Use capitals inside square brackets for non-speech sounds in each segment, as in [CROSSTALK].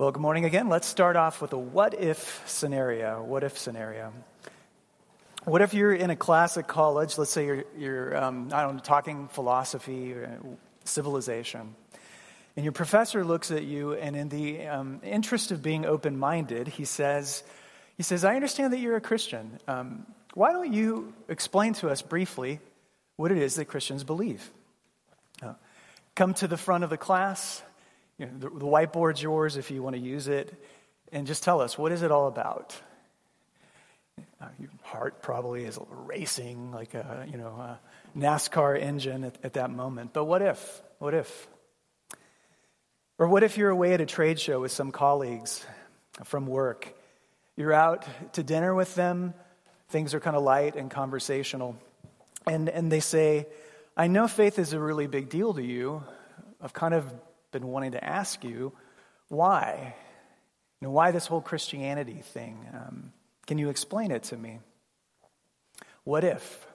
Well, good morning again. Let's start off with a what if scenario. What if scenario? What if you're in a class at college? Let's say you're, you're um, I don't know, talking philosophy, or civilization, and your professor looks at you, and in the um, interest of being open minded, he says, he says, I understand that you're a Christian. Um, why don't you explain to us briefly what it is that Christians believe? Uh, come to the front of the class. You know, the, the whiteboard's yours if you want to use it. And just tell us, what is it all about? Uh, your heart probably is racing like a, you know, a NASCAR engine at, at that moment. But what if? What if? Or what if you're away at a trade show with some colleagues from work? You're out to dinner with them, things are kind of light and conversational, and, and they say, I know faith is a really big deal to you. I've kind of been wanting to ask you, why? You know, why this whole Christianity thing? Um, can you explain it to me? What if?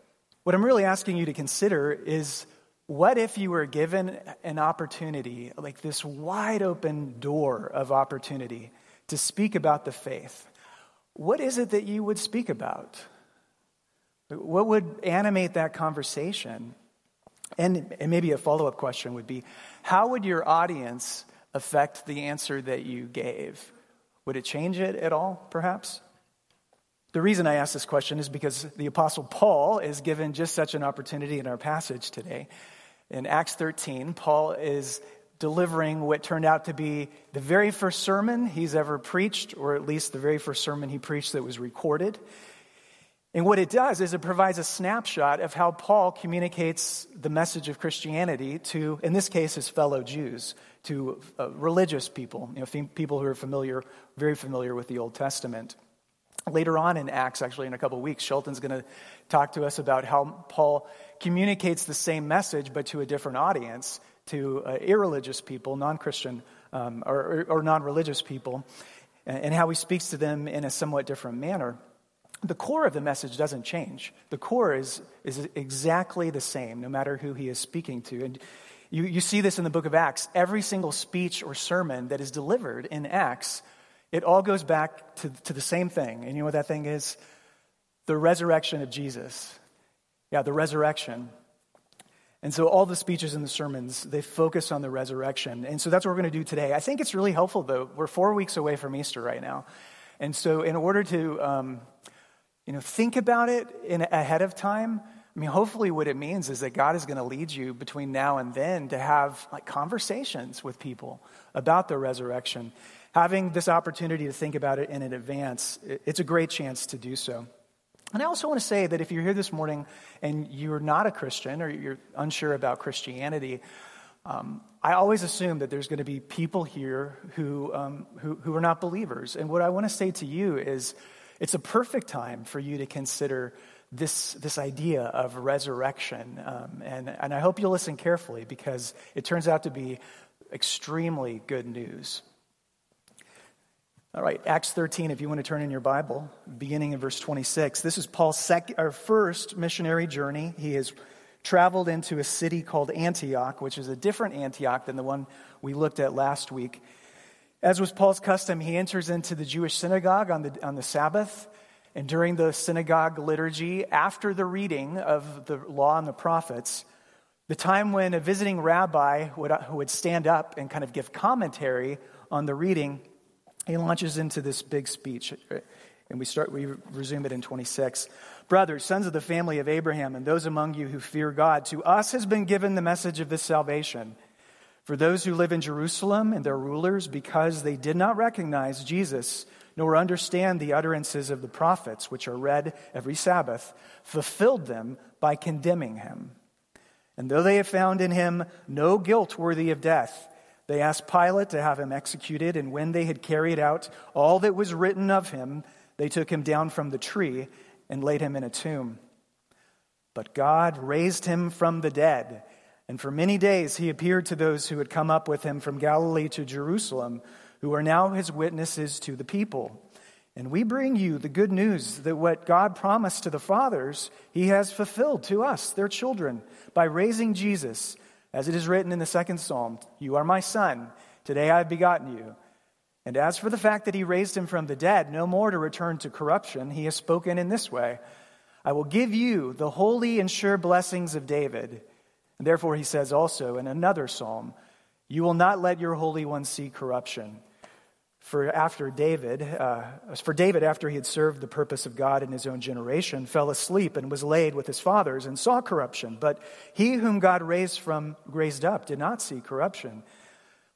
What I'm really asking you to consider is what if you were given an opportunity, like this wide open door of opportunity, to speak about the faith? What is it that you would speak about? What would animate that conversation? And, and maybe a follow up question would be how would your audience affect the answer that you gave? Would it change it at all, perhaps? The reason I ask this question is because the Apostle Paul is given just such an opportunity in our passage today. In Acts 13, Paul is delivering what turned out to be the very first sermon he's ever preached, or at least the very first sermon he preached that was recorded. And what it does is it provides a snapshot of how Paul communicates the message of Christianity to, in this case, his fellow Jews, to uh, religious people, you know, people who are familiar, very familiar with the Old Testament. Later on in Acts, actually in a couple weeks, Shelton's going to talk to us about how Paul communicates the same message but to a different audience, to uh, irreligious people, non Christian um, or, or non religious people, and how he speaks to them in a somewhat different manner. The core of the message doesn't change. The core is, is exactly the same, no matter who he is speaking to. And you, you see this in the book of Acts. Every single speech or sermon that is delivered in Acts it all goes back to, to the same thing. And you know what that thing is? The resurrection of Jesus. Yeah, the resurrection. And so all the speeches and the sermons, they focus on the resurrection. And so that's what we're going to do today. I think it's really helpful, though. We're four weeks away from Easter right now. And so in order to, um, you know, think about it in, ahead of time, I mean, hopefully what it means is that God is going to lead you between now and then to have like conversations with people about the resurrection having this opportunity to think about it in advance, it's a great chance to do so. And I also want to say that if you're here this morning and you're not a Christian or you're unsure about Christianity, um, I always assume that there's going to be people here who, um, who, who are not believers. And what I want to say to you is it's a perfect time for you to consider this, this idea of resurrection. Um, and, and I hope you'll listen carefully because it turns out to be extremely good news. All right, Acts 13, if you want to turn in your Bible, beginning in verse 26. This is Paul's sec- our first missionary journey. He has traveled into a city called Antioch, which is a different Antioch than the one we looked at last week. As was Paul's custom, he enters into the Jewish synagogue on the, on the Sabbath. And during the synagogue liturgy, after the reading of the law and the prophets, the time when a visiting rabbi would, uh, who would stand up and kind of give commentary on the reading, he launches into this big speech. And we start, we resume it in 26. Brothers, sons of the family of Abraham, and those among you who fear God, to us has been given the message of this salvation. For those who live in Jerusalem and their rulers, because they did not recognize Jesus, nor understand the utterances of the prophets, which are read every Sabbath, fulfilled them by condemning him. And though they have found in him no guilt worthy of death, they asked Pilate to have him executed, and when they had carried out all that was written of him, they took him down from the tree and laid him in a tomb. But God raised him from the dead, and for many days he appeared to those who had come up with him from Galilee to Jerusalem, who are now his witnesses to the people. And we bring you the good news that what God promised to the fathers, he has fulfilled to us, their children, by raising Jesus as it is written in the second psalm, You are my son, today I have begotten you. And as for the fact that he raised him from the dead, no more to return to corruption, he has spoken in this way I will give you the holy and sure blessings of David. And therefore, he says also in another psalm, You will not let your Holy One see corruption. For after David, uh, for David, after he had served the purpose of God in his own generation, fell asleep and was laid with his fathers and saw corruption. But he whom God raised from raised up did not see corruption.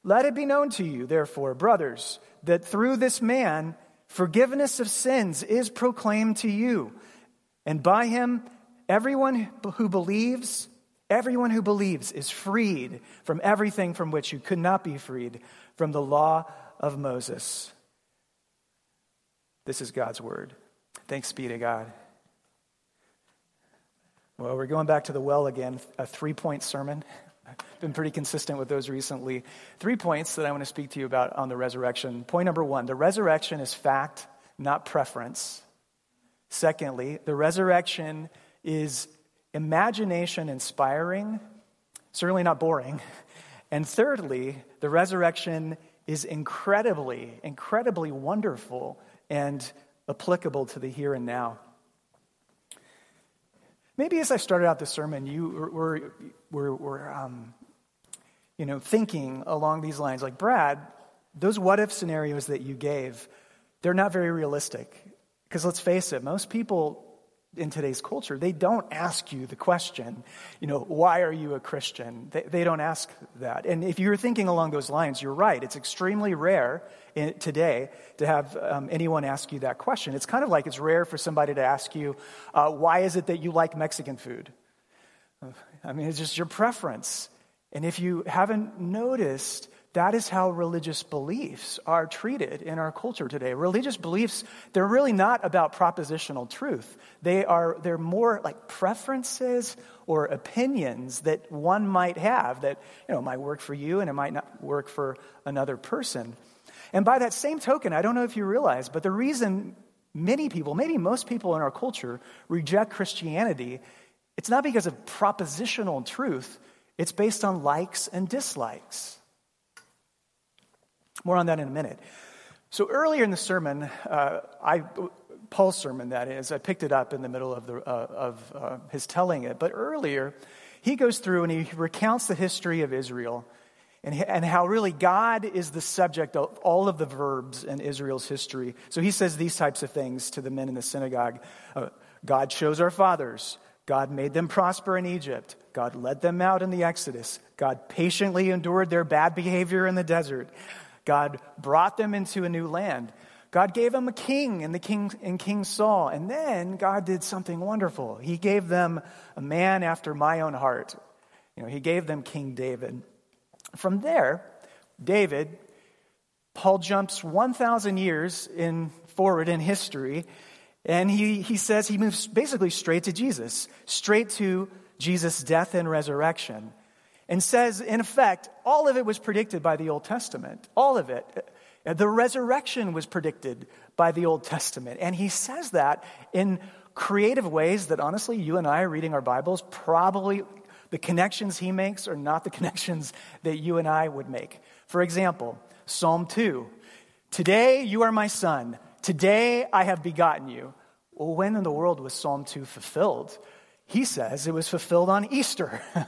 Let it be known to you, therefore, brothers, that through this man forgiveness of sins is proclaimed to you. And by him, everyone who believes, everyone who believes is freed from everything from which you could not be freed, from the law of Moses. This is God's word. Thanks be to God. Well, we're going back to the well again, a three point sermon. I've [LAUGHS] been pretty consistent with those recently. Three points that I want to speak to you about on the resurrection. Point number one the resurrection is fact, not preference. Secondly, the resurrection is imagination inspiring, certainly not boring. And thirdly, the resurrection is incredibly, incredibly wonderful and applicable to the here and now. Maybe as I started out the sermon, you were, were, were um, you know, thinking along these lines, like, Brad, those what if scenarios that you gave, they're not very realistic. Because let's face it, most people in today's culture, they don't ask you the question, you know, why are you a Christian? They, they don't ask that. And if you're thinking along those lines, you're right. It's extremely rare in, today to have um, anyone ask you that question. It's kind of like it's rare for somebody to ask you, uh, why is it that you like Mexican food? I mean, it's just your preference. And if you haven't noticed, that is how religious beliefs are treated in our culture today. Religious beliefs, they're really not about propositional truth. They are, they're more like preferences or opinions that one might have that, you know, might work for you and it might not work for another person. And by that same token, I don't know if you realize, but the reason many people, maybe most people in our culture, reject Christianity, it's not because of propositional truth, it's based on likes and dislikes. More on that in a minute. So earlier in the sermon, uh, I, Paul's sermon, that is, I picked it up in the middle of, the, uh, of uh, his telling it. But earlier, he goes through and he recounts the history of Israel and, and how really God is the subject of all of the verbs in Israel's history. So he says these types of things to the men in the synagogue uh, God chose our fathers, God made them prosper in Egypt, God led them out in the Exodus, God patiently endured their bad behavior in the desert. God brought them into a new land. God gave them a king and the king in King Saul. And then God did something wonderful. He gave them a man after my own heart. You know, he gave them King David. From there, David, Paul jumps 1,000 years in forward in history, and he, he says he moves basically straight to Jesus, straight to Jesus' death and resurrection and says, in effect, all of it was predicted by the Old Testament. All of it. Uh, the resurrection was predicted by the Old Testament. And he says that in creative ways that honestly, you and I reading our Bibles, probably the connections he makes are not the [LAUGHS] connections that you and I would make. For example, Psalm 2 Today you are my son. Today I have begotten you. Well, when in the world was Psalm 2 fulfilled? He says it was fulfilled on Easter. [LAUGHS]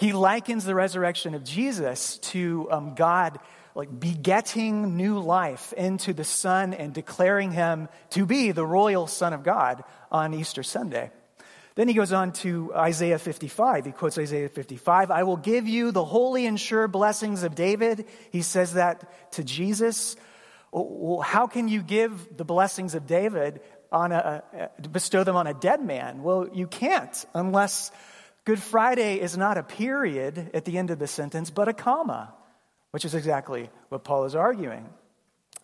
He likens the resurrection of Jesus to um, God like begetting new life into the Son and declaring him to be the royal Son of God on Easter Sunday. Then he goes on to Isaiah 55. He quotes Isaiah 55 I will give you the holy and sure blessings of David. He says that to Jesus. Well, how can you give the blessings of David on a, bestow them on a dead man? Well, you can't unless Good Friday is not a period at the end of the sentence, but a comma, which is exactly what Paul is arguing.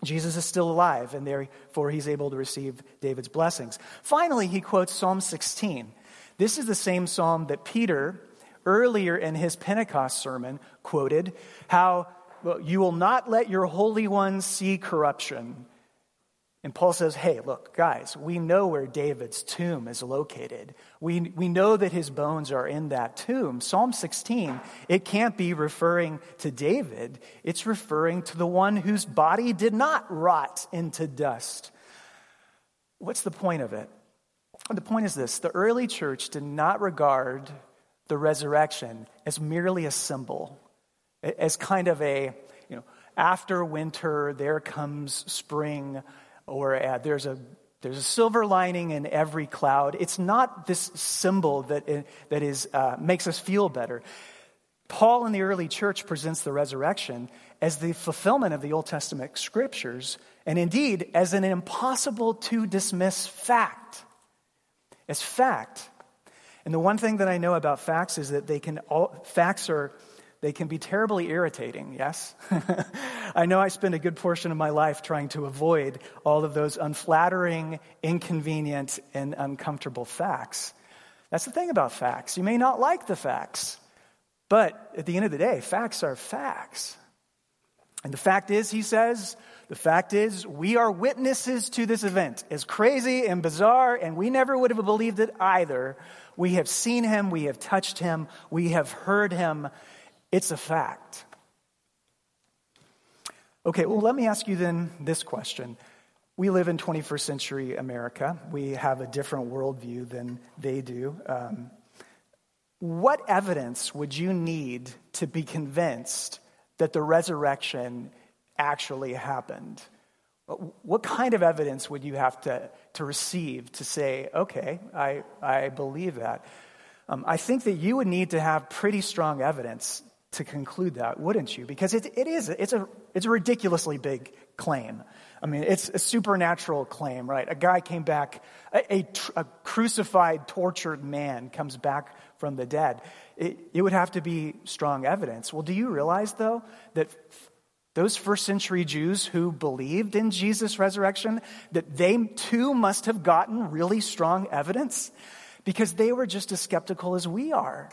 Jesus is still alive, and therefore he's able to receive David's blessings. Finally, he quotes Psalm 16. This is the same psalm that Peter, earlier in his Pentecost sermon, quoted how well, you will not let your Holy One see corruption. And Paul says, hey, look, guys, we know where David's tomb is located. We, we know that his bones are in that tomb. Psalm 16, it can't be referring to David, it's referring to the one whose body did not rot into dust. What's the point of it? The point is this the early church did not regard the resurrection as merely a symbol, as kind of a, you know, after winter, there comes spring or uh, there's a there's a silver lining in every cloud. It's not this symbol that, uh, that is, uh, makes us feel better. Paul in the early church presents the resurrection as the fulfillment of the Old Testament scriptures, and indeed as an impossible to dismiss fact. As fact. And the one thing that I know about facts is that they can all, facts are they can be terribly irritating, yes? [LAUGHS] I know I spend a good portion of my life trying to avoid all of those unflattering, inconvenient, and uncomfortable facts. That's the thing about facts. You may not like the facts, but at the end of the day, facts are facts. And the fact is, he says, the fact is, we are witnesses to this event. As crazy and bizarre, and we never would have believed it either. We have seen him, we have touched him, we have heard him, it's a fact. Okay, well, let me ask you then this question. We live in 21st century America. We have a different worldview than they do. Um, what evidence would you need to be convinced that the resurrection actually happened? What kind of evidence would you have to, to receive to say, okay, I, I believe that? Um, I think that you would need to have pretty strong evidence to conclude that, wouldn't you? Because it, it is, it's a, it's a ridiculously big claim. I mean, it's a supernatural claim, right? A guy came back, a, a, a crucified, tortured man comes back from the dead. It, it would have to be strong evidence. Well, do you realize, though, that those first century Jews who believed in Jesus' resurrection, that they too must have gotten really strong evidence? Because they were just as skeptical as we are.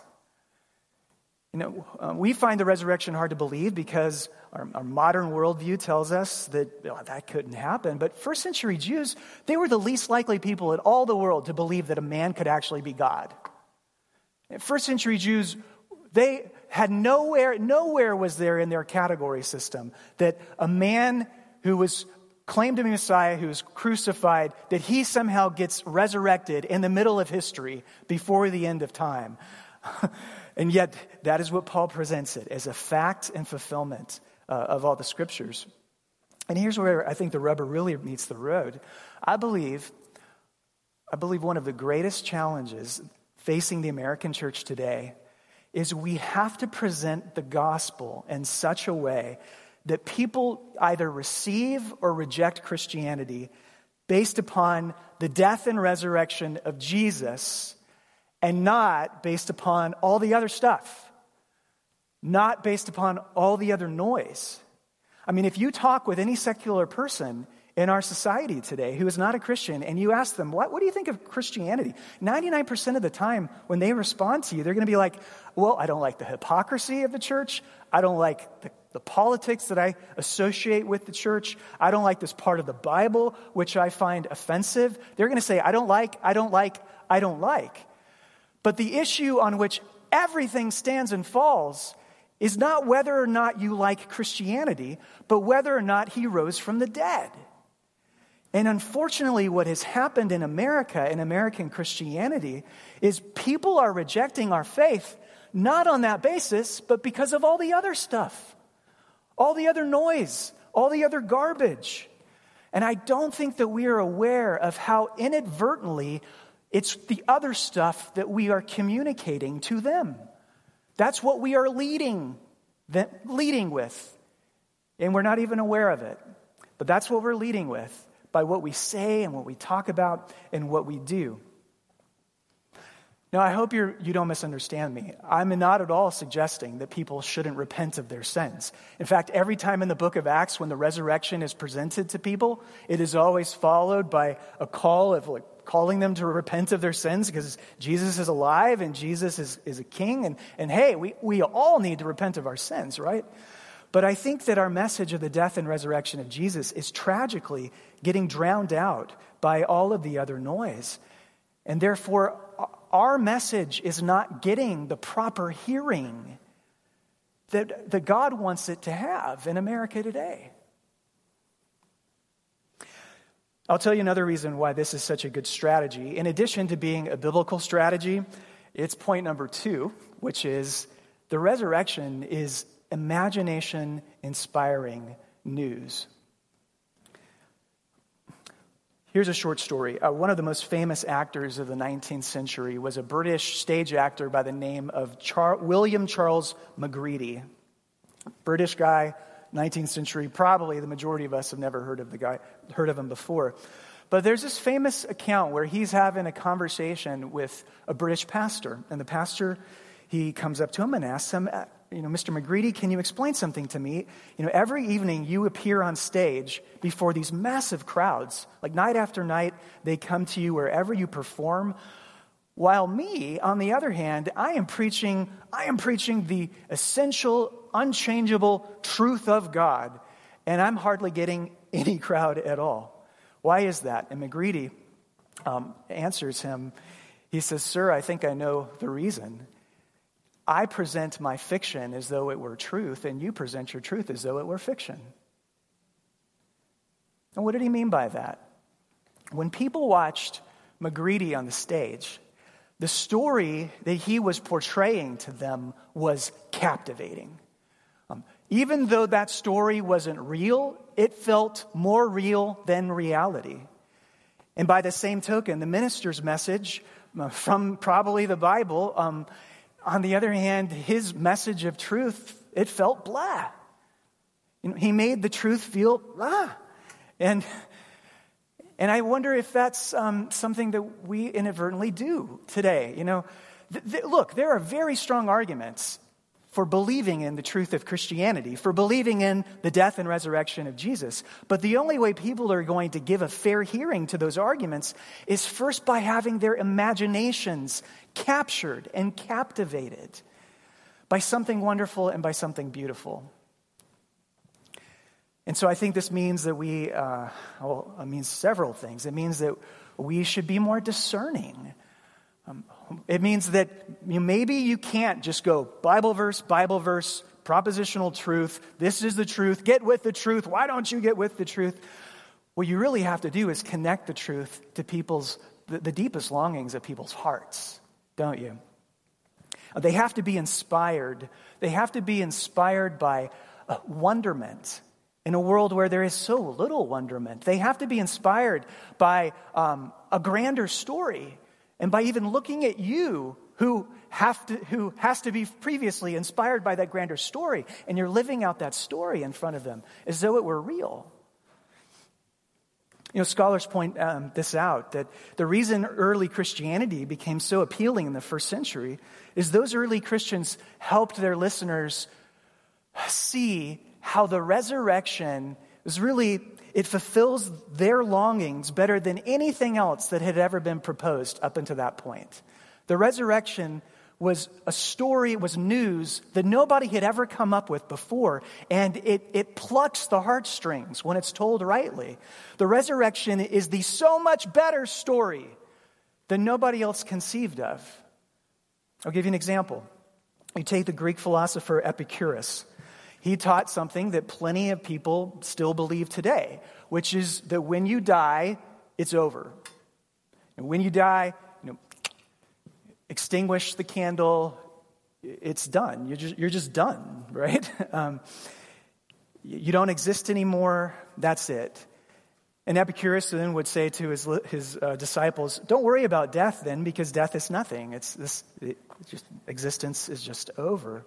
You know, uh, we find the resurrection hard to believe because our, our modern worldview tells us that that couldn't happen. But first century Jews, they were the least likely people in all the world to believe that a man could actually be God. First century Jews, they had nowhere, nowhere was there in their category system that a man who was claimed to be Messiah, who was crucified, that he somehow gets resurrected in the middle of history before the end of time. [LAUGHS] And yet, that is what Paul presents it as a fact and fulfillment uh, of all the scriptures. And here's where I think the rubber really meets the road. I believe, I believe one of the greatest challenges facing the American church today is we have to present the gospel in such a way that people either receive or reject Christianity based upon the death and resurrection of Jesus and not based upon all the other stuff, not based upon all the other noise. I mean, if you talk with any secular person in our society today who is not a Christian and you ask them, what, what do you think of Christianity? 99% of the time, when they respond to you, they're going to be like, well, I don't like the hypocrisy of the church. I don't like the, the politics that I associate with the church. I don't like this part of the Bible, which I find offensive. They're going to say, I don't like, I don't like, I don't like. But the issue on which everything stands and falls is not whether or not you like Christianity, but whether or not he rose from the dead. And unfortunately, what has happened in America, in American Christianity, is people are rejecting our faith not on that basis, but because of all the other stuff, all the other noise, all the other garbage. And I don't think that we are aware of how inadvertently it's the other stuff that we are communicating to them. That's what we are leading, leading with. And we're not even aware of it. But that's what we're leading with by what we say and what we talk about and what we do. Now, I hope you're, you don't misunderstand me. I'm not at all suggesting that people shouldn't repent of their sins. In fact, every time in the book of Acts when the resurrection is presented to people, it is always followed by a call of like, calling them to repent of their sins because Jesus is alive and Jesus is, is a king. And, and hey, we, we all need to repent of our sins, right? But I think that our message of the death and resurrection of Jesus is tragically getting drowned out by all of the other noise. And therefore, our message is not getting the proper hearing that, that God wants it to have in America today. I'll tell you another reason why this is such a good strategy. In addition to being a biblical strategy, it's point number two, which is the resurrection is imagination inspiring news. Here's a short story. Uh, one of the most famous actors of the 19th century was a British stage actor by the name of Char- William Charles Macready. British guy, 19th century. Probably the majority of us have never heard of the guy, heard of him before. But there's this famous account where he's having a conversation with a British pastor, and the pastor he comes up to him and asks him, uh, you know, Mr. Macready, can you explain something to me? You know, every evening you appear on stage before these massive crowds. Like night after night, they come to you wherever you perform. While me, on the other hand, I am preaching, I am preaching the essential, unchangeable truth of God, and I'm hardly getting [LAUGHS] any crowd at all. Why is that? And Macready um, answers him. He says, Sir, I think I know the reason. I present my fiction as though it were truth, and you present your truth as though it were fiction. And what did he mean by that? When people watched Macready on the stage, the story that he was portraying to them was captivating. Even though that story wasn't real, it felt more real than reality. And by the same token, the minister's message uh, from probably the Bible um, on the other hand, his message of truth, it felt blah. You know, he made the truth feel blah. And, and I wonder if that's um, something that we inadvertently do today. You know, th- th- look, there are very strong arguments for believing in the truth of Christianity, for believing in the death and resurrection of Jesus. But the only way people are going to give a fair hearing to those arguments is first by having their imaginations captured and captivated by something wonderful and by something beautiful. And so I think this means that we, uh, well, it means several things. It means that we should be more discerning. Um, it means that maybe you can't just go Bible verse, Bible verse, propositional truth. This is the truth. Get with the truth. Why don't you get with the truth? What you really have to do is connect the truth to people's, the, the deepest longings of people's hearts don't you? They have to be inspired. They have to be inspired by uh, wonderment in a world where there is so little wonderment. They have to be inspired by um, a grander story and by even looking at you who, have to, who has to be previously inspired by that grander story. And you're living out that story in front of them as though it were real. You know, scholars point um, this out that the reason early Christianity became so appealing in the first century is those early Christians helped their listeners see how the resurrection was really, it fulfills their longings better than anything else that had ever been proposed up until that point. The resurrection was a story, was news that nobody had ever come up with before, and it, it plucks the heartstrings when it's told rightly. The resurrection is the so much better story than nobody else conceived of. I'll give you an example. You take the Greek philosopher Epicurus. He taught something that plenty of people still believe today, which is that when you die, it's over. And when you die, you know, extinguish the candle, it's done. You're just, you're just done, [LAUGHS] right? Um, you don't exist anymore, that's it. And Epicurus then would say to his, his uh, disciples, Don't worry about death then, because death is nothing. It's this, it, just, existence is just over.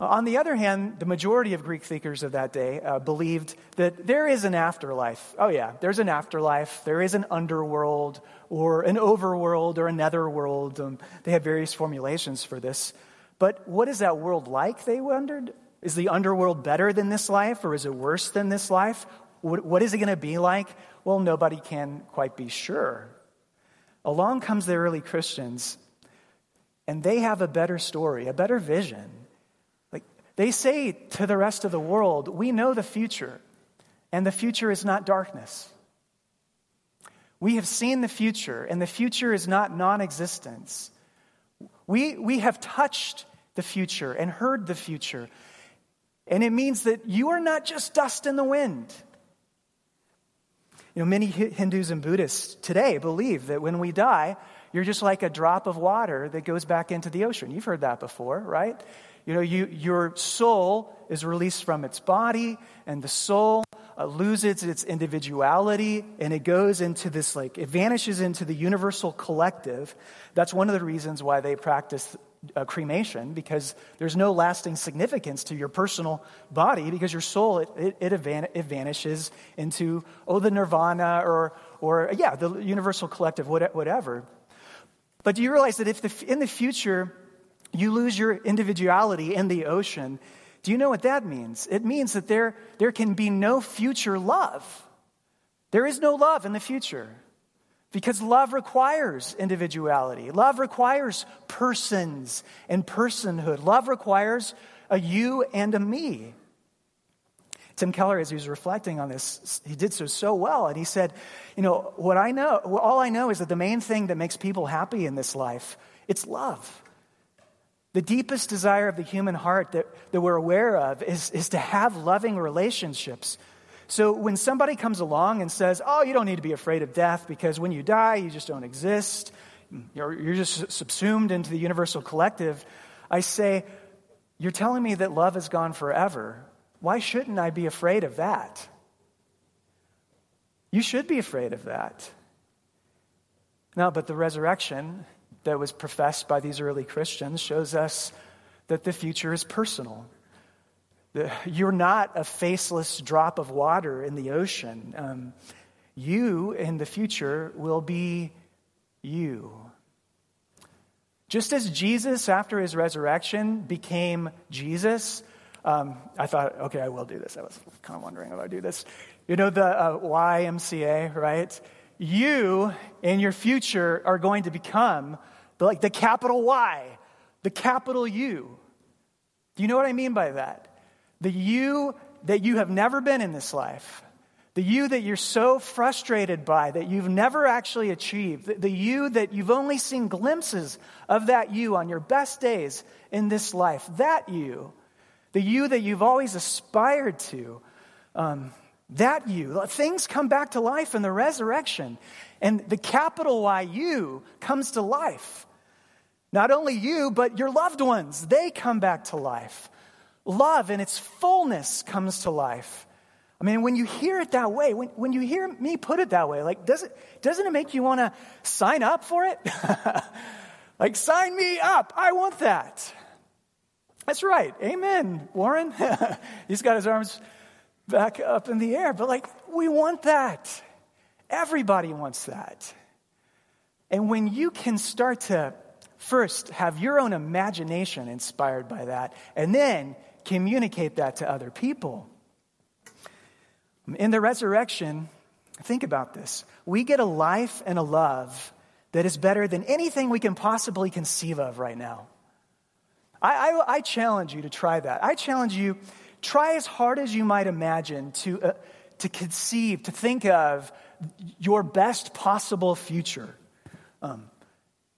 On the other hand, the majority of Greek thinkers of that day uh, believed that there is an afterlife. Oh, yeah, there's an afterlife. There is an underworld or an overworld or a netherworld. Um, they had various formulations for this. But what is that world like, they wondered? Is the underworld better than this life or is it worse than this life? what, what is it going to be like? Well, nobody can quite be sure. Along comes the early Christians, and they have a better story, a better vision They say to the rest of the world, We know the future, and the future is not darkness. We have seen the future, and the future is not non existence. We, we have touched the future and heard the future. And it means that you are not just dust in the wind. You know, many Hindus and Buddhists today believe that when we die, you're just like a drop of water that goes back into the ocean. You've heard that before, right? You know, you, your soul is released from its body, and the soul uh, loses its individuality, and it goes into this, like, it vanishes into the universal collective. That's one of the reasons why they practice uh, cremation, because there's no lasting significance to your personal body, because your soul, it, it, it, it vanishes into, oh, the nirvana, or, or yeah, the universal collective, whatever. But do you realize that if the, in the future you lose your individuality in the ocean, do you know what that means? It means that there, there can be no future love. There is no love in the future because love requires individuality. Love requires persons and personhood. Love requires a you and a me. Tim Keller, as he was reflecting on this, he did so so well. And he said, You know, what I know, all I know is that the main thing that makes people happy in this life, it's love. The deepest desire of the human heart that, that we're aware of is, is to have loving relationships. So when somebody comes along and says, Oh, you don't need to be afraid of death because when you die, you just don't exist, you're, you're just subsumed into the universal collective, I say, You're telling me that love is gone forever. Why shouldn't I be afraid of that? You should be afraid of that. No, but the resurrection that was professed by these early Christians shows us that the future is personal. You're not a faceless drop of water in the ocean. Um, you in the future will be you. Just as Jesus, after his resurrection, became Jesus, um, I thought, okay, I will do this. I was kind of wondering if I do this. You know the uh, YMCA, right? You in your future are going to become the, like the capital Y, the capital U. Do you know what I mean by that? The you that you have never been in this life. The you that you're so frustrated by that you've never actually achieved. The, the you that you've only seen glimpses of that you on your best days in this life. That you the you that you've always aspired to, um, that you. Things come back to life in the resurrection. And the capital Y you comes to life. Not only you, but your loved ones, they come back to life. Love in its fullness comes to life. I mean, when you hear it that way, when, when you hear me put it that way, like, does it, doesn't it make you want to sign up for it? [LAUGHS] like, sign me up. I want that. That's right. Amen, Warren. [LAUGHS] He's got his arms back up in the air. But, like, we want that. Everybody wants that. And when you can start to first have your own imagination inspired by that, and then communicate that to other people. In the resurrection, think about this. We get a life and a love that is better than anything we can possibly conceive of right now. I, I, I, challenge you to try that. I challenge you, try as hard as you might imagine to, uh, to conceive, to think of your best possible future. Um,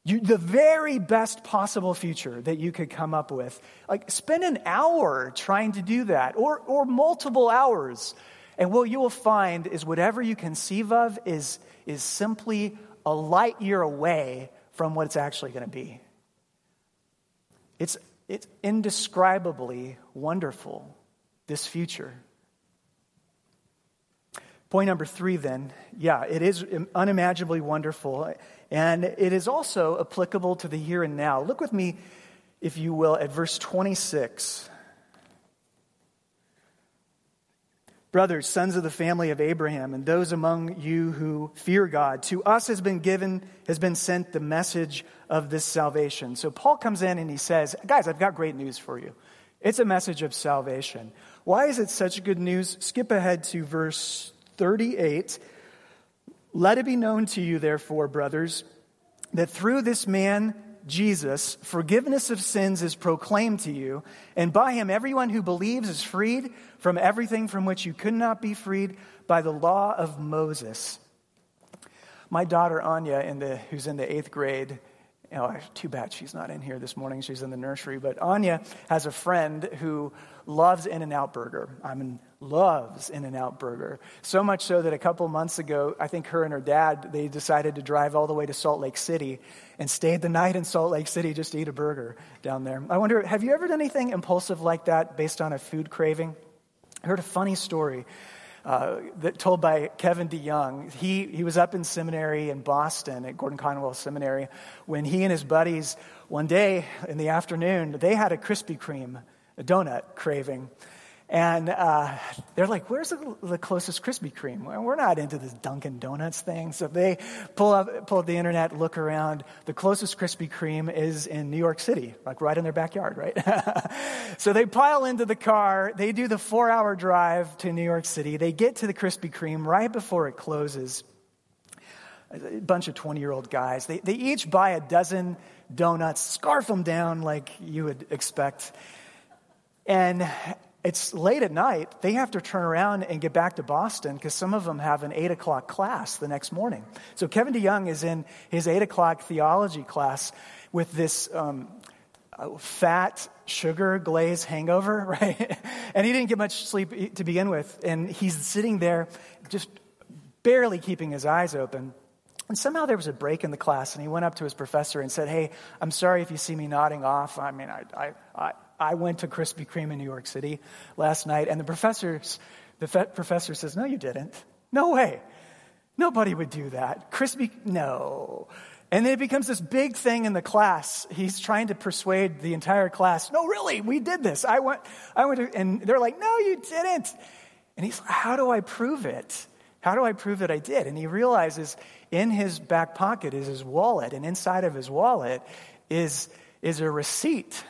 you, the very best possible future that you could come up with. Like, spend an hour trying to do that, or, or multiple hours. And what you will find is whatever you conceive of is, is simply a light year away from what it's actually going to be. It's it's indescribably wonderful, this future. Point number three, then, yeah, it is unimaginably wonderful, and it is also applicable to the here and now. Look with me, if you will, at verse 26. Brothers, sons of the family of Abraham, and those among you who fear God, to us has been given, has been sent the message of this salvation. So Paul comes in and he says, Guys, I've got great news for you. It's a message of salvation. Why is it such good news? Skip ahead to verse 38. Let it be known to you, therefore, brothers, that through this man, Jesus, forgiveness of sins is proclaimed to you, and by him everyone who believes is freed from everything from which you could not be freed by the law of Moses. My daughter Anya, in the, who's in the eighth grade, oh, too bad she's not in here this morning. She's in the nursery. But Anya has a friend who loves In N Out Burger. I mean, loves In N Out Burger. So much so that a couple months ago, I think her and her dad, they decided to drive all the way to Salt Lake City and stayed the night in Salt Lake City just to eat a burger down there. I wonder, have you ever done anything impulsive like that based on a food craving? I heard a funny story uh, that told by Kevin DeYoung. He, he was up in seminary in Boston at Gordon Conwell Seminary when he and his buddies, one day in the afternoon, they had a Krispy Kreme a donut craving. And uh, they're like, where's the, the, closest Krispy Kreme? We're not into this Dunkin' Donuts thing. So they pull up, pull up the internet, look around. The closest Krispy Kreme is in New York City, like right in their backyard, right? [LAUGHS] so they pile into the car. They do the four hour drive to New York City. They get to the Krispy Kreme right before it closes. A bunch of 20 year old guys. They, they each buy a dozen donuts, scarf them down like you would expect. And it's late at night. They have to turn around and get back to Boston because some of them have an 8 o'clock class the next morning. So Kevin DeYoung is in his 8 o'clock theology class with this um, uh, fat, sugar glaze hangover, [LAUGHS] right? and he didn't get much sleep to begin with. And he's sitting there just barely keeping his eyes open. And somehow there was a break in the class, and he went up to his professor and said, Hey, I'm sorry if you see me nodding off. I mean, I, I, I, I went to Krispy Kreme in New York City last night, and the professor's, the professor says, No, you didn't. No way. Nobody would do that. Krispy, no. And then it becomes this big thing in the class. He's trying to persuade the entire class, no, really, we did this. I went, I went to, and they're like, no, you didn't. And he's like, how do I prove it? How do I prove that I did? And he realizes in his back pocket is his wallet, and inside of his wallet is, is a receipt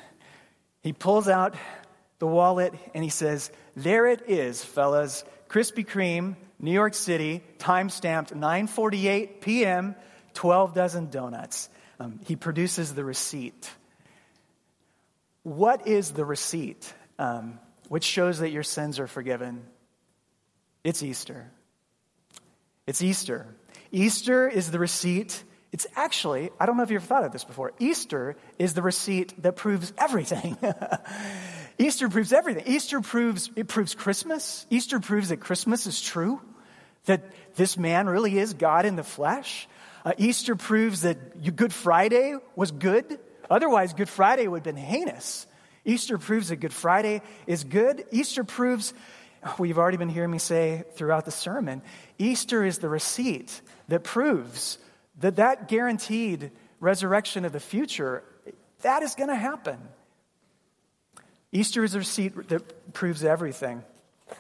he pulls out the wallet and he says, There it is, fellas. Krispy Kreme, New York City, time stamped 9:48 p.m., 12 dozen donuts. Um, he produces the receipt. What is the receipt um, which shows that your sins are forgiven? It's Easter. It's Easter. Easter is the receipt it's actually, I don't know if you've thought of this before, Easter is the receipt that proves everything. [LAUGHS] Easter proves everything. Easter proves, it proves Christmas. Easter proves that Christmas is true, that this man really is God in the flesh. Uh, Easter proves that Good Friday was good. Otherwise, Good Friday would have been heinous. Easter proves that Good Friday is good. Easter proves, well, you've already been hearing me say throughout the sermon, Easter is the receipt that proves that that guaranteed resurrection of the future, that is going to happen. Easter is a receipt that proves everything. You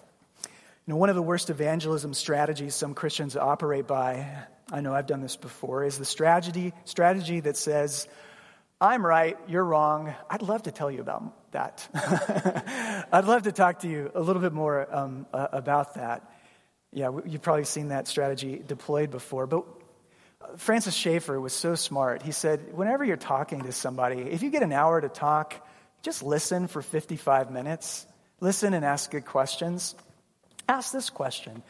know, one of the worst evangelism strategies some Christians operate by, I know I've done this before, is the strategy, strategy that says, I'm right, you're wrong. I'd love to tell you about that. [LAUGHS] I'd love to talk to you a little bit more um, uh, about that. Yeah, you've probably seen that strategy deployed before. But Francis Schaeffer was so smart. He said, whenever you're talking to somebody, if you get an hour to talk, just listen for 55 minutes. Listen and ask good questions. Ask this question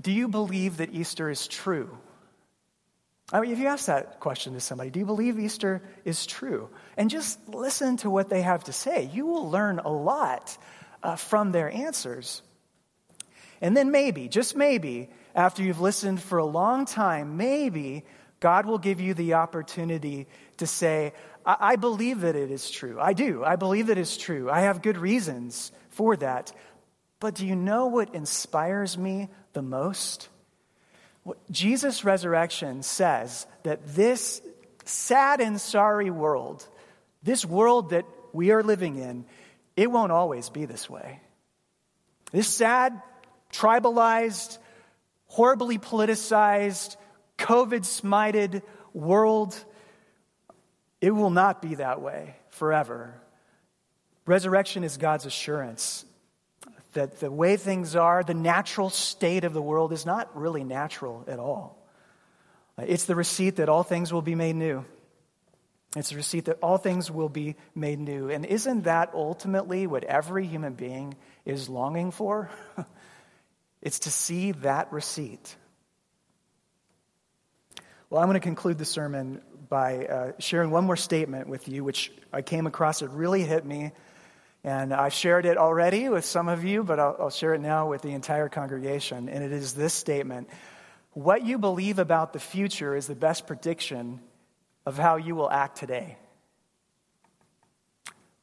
Do you believe that Easter is true? I mean, if you ask that question to somebody, do you believe Easter is true? And just listen to what they have to say. You will learn a lot uh, from their answers. And then maybe, just maybe, after you've listened for a long time, maybe God will give you the opportunity to say, I, I believe that it is true. I do. I believe it's true. I have good reasons for that. But do you know what inspires me the most? Jesus' resurrection says that this sad and sorry world, this world that we are living in, it won't always be this way. This sad, tribalized, horribly politicized, COVID smited world, it will not be that way forever. Resurrection is God's assurance that the way things are, the natural state of the world is not really natural at all. It's the receipt that all things will be made new. It's a receipt that all things will be made new. And isn't that ultimately what every human being is longing for? [LAUGHS] it's to see that receipt. Well, I'm going to conclude the sermon by uh, sharing one more statement with you, which I came across. It really hit me. And I've shared it already with some of you, but I'll, I'll share it now with the entire congregation. And it is this statement What you believe about the future is the best prediction of how you will act today.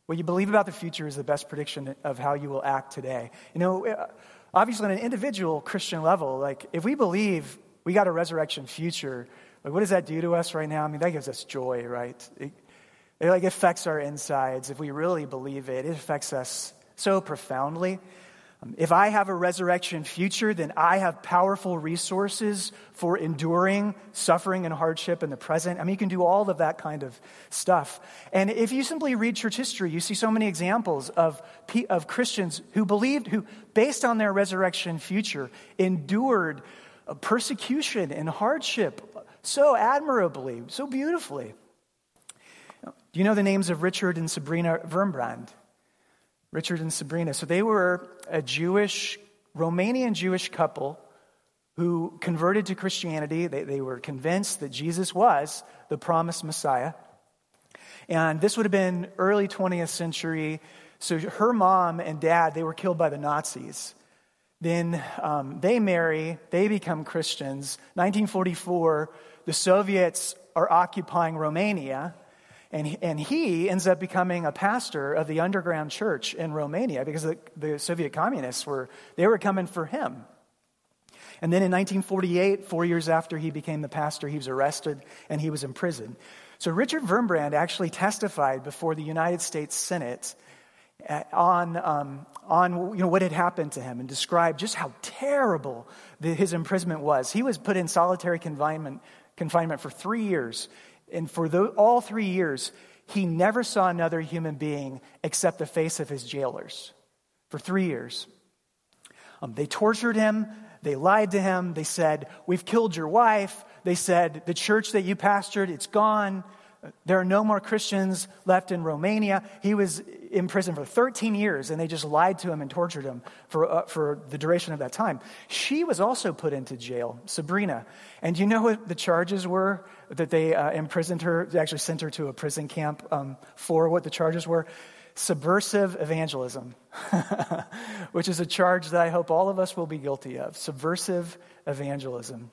What you believe about the future is the best prediction of how you will act today. You know, obviously, on an individual Christian level, like if we believe we got a resurrection future, like, what does that do to us right now? I mean, that gives us joy, right? It, it like affects our insides. If we really believe it, it affects us so profoundly. Um, if I have a resurrection future, then I have powerful resources for enduring suffering and hardship in the present. I mean, you can do all of that kind of stuff. And if you simply read church history, you see so many examples of, of Christians who believed, who, based on their resurrection future, endured persecution and hardship so admirably, so beautifully. Do you know the names of Richard and Sabrina Wurmbrand? Richard and Sabrina. So they were a Jewish, Romanian Jewish couple who converted to Christianity. They, they were convinced that Jesus was the promised Messiah. And this would have been early 20th century. So her mom and dad, they were killed by the Nazis. Then um, they marry, they become Christians. 1944, the Soviets are occupying Romania, and he, and he ends up becoming a pastor of the underground church in Romania because the, the Soviet communists were, they were coming for him. And then in 1948, four years after he became the pastor, he was arrested and he was imprisoned. So Richard Wurmbrand actually testified before the United States Senate uh, on, um, on you know, what had happened to him and described just how terrible the, his imprisonment was. He was put in solitary confinement, confinement for three years. And for the, all three years, he never saw another human being except the face of his jailers. For three years. Um, they tortured him. They lied to him. They said, We've killed your wife. They said, The church that you pastored, it's gone. There are no more Christians left in Romania. He was in prison for 13 years, and they just lied to him and tortured him for, uh, for the duration of that time. She was also put into jail, Sabrina. And you know what the charges were that they uh, imprisoned her? They actually sent her to a prison camp um, for what the charges were? Subversive evangelism, [LAUGHS] which is a charge that I hope all of us will be guilty of. Subversive evangelism.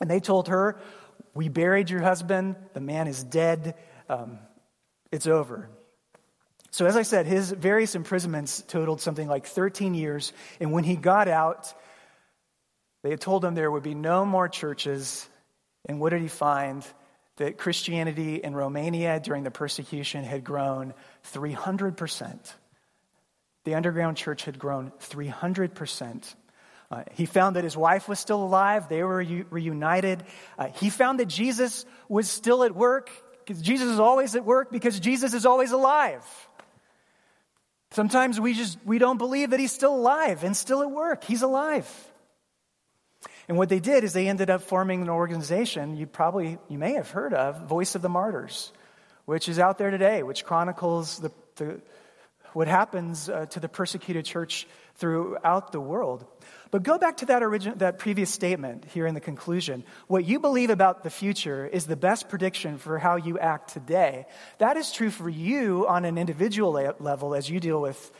And they told her, we buried your husband. The man is dead. Um, it's over. So, as I said, his various imprisonments totaled something like 13 years. And when he got out, they had told him there would be no more churches. And what did he find? That Christianity in Romania during the persecution had grown 300%. The underground church had grown 300%. Uh, he found that his wife was still alive. They were reunited. Uh, he found that Jesus was still at work. Jesus is always at work because Jesus is always alive. Sometimes we just we don't believe that he's still alive and still at work. He's alive. And what they did is they ended up forming an organization you probably you may have heard of, Voice of the Martyrs, which is out there today, which chronicles the, the what happens uh, to the persecuted church throughout the world. But go back to that, origin, that previous statement here in the conclusion. What you believe about the future is the best prediction for how you act today. That is true for you on an individual level as you deal with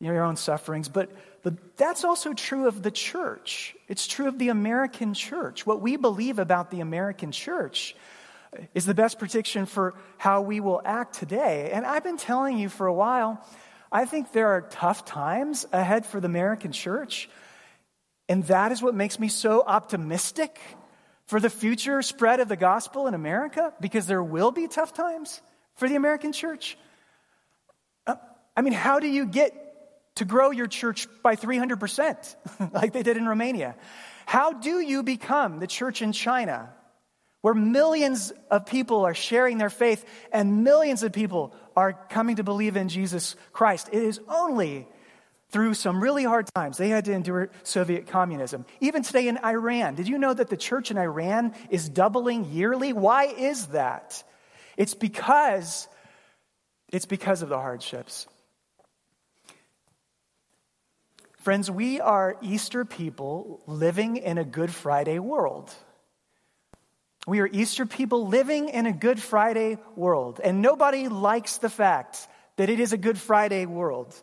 your own sufferings, but, but that's also true of the church. It's true of the American church. What we believe about the American church is the best prediction for how we will act today. And I've been telling you for a while, I think there are tough times ahead for the American church. And that is what makes me so optimistic for the future spread of the gospel in America, because there will be tough times for the American church. Uh, I mean, how do you get to grow your church by 300%, [LAUGHS] like they did in Romania? How do you become the church in China, where millions of people are sharing their faith and millions of people are coming to believe in Jesus Christ? It is only through some really hard times. They had to endure Soviet communism. Even today in Iran, did you know that the church in Iran is doubling yearly? Why is that? It's because it's because of the hardships. Friends, we are Easter people living in a Good Friday world. We are Easter people living in a Good Friday world. And nobody likes the fact that it is a Good Friday world.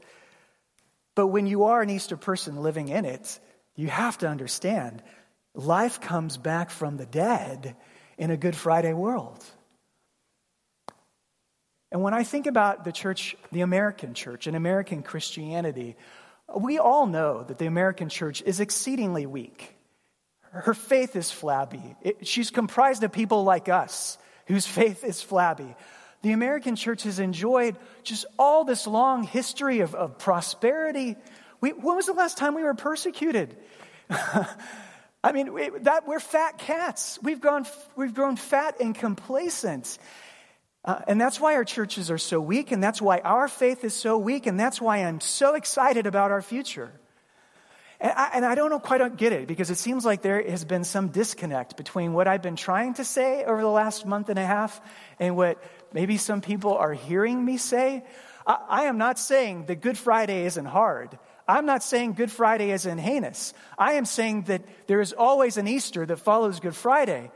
But when you are an Easter person living in it, you have to understand life comes back from the dead in a Good Friday world. And when I think about the church, the American church, and American Christianity, we all know that the American church is exceedingly weak. Her faith is flabby. It, she's comprised of people like us whose faith is flabby. The American church has enjoyed just all this long history of, of prosperity. We, when was the last time we were persecuted? [LAUGHS] I mean, we, that, we're fat cats. We've, gone, we've grown fat and complacent. Uh, and that's why our churches are so weak, and that's why our faith is so weak, and that's why I'm so excited about our future. And I, and I don't know, quite get it because it seems like there has been some disconnect between what I've been trying to say over the last month and a half and what maybe some people are hearing me say. I, I am not saying that Good Friday isn't hard. I'm not saying Good Friday isn't heinous. I am saying that there is always an Easter that follows Good Friday.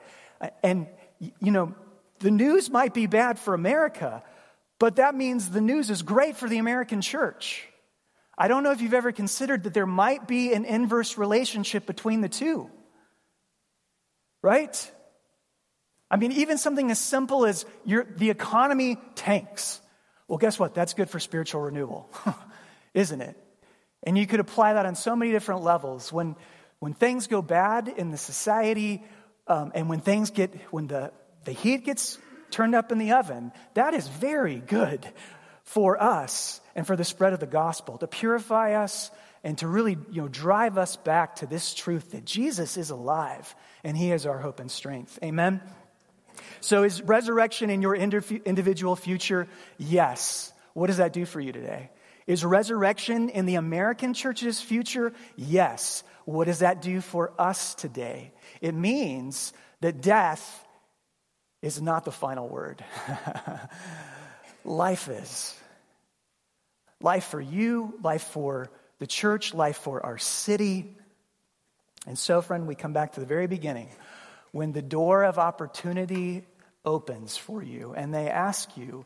And, you know, the news might be bad for America, but that means the news is great for the American church. I don't know if you've ever considered that there might be an inverse relationship between the two. Right? I mean, even something as simple as your, the economy tanks. Well, guess what? That's good for spiritual renewal, [LAUGHS] isn't it? And you could apply that on so many different levels. When, when things go bad in the society, um, and when things get, when the the heat gets turned up in the oven, that is very good for us and for the spread of the gospel, to purify us and to really you know, drive us back to this truth that Jesus is alive and he is our hope and strength. Amen? So, is resurrection in your individual future? Yes. What does that do for you today? Is resurrection in the American church's future? Yes. What does that do for us today? It means that death is not the final word. [LAUGHS] life is. Life for you, life for the church, life for our city. And so, friend, we come back to the very beginning. When the door of opportunity opens for you and they ask you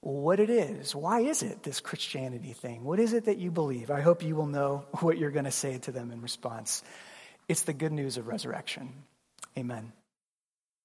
what it is, why is it this Christianity thing? What is it that you believe? I hope you will know [LAUGHS] what you're going to say to them in response. It's the good news of resurrection. Amen.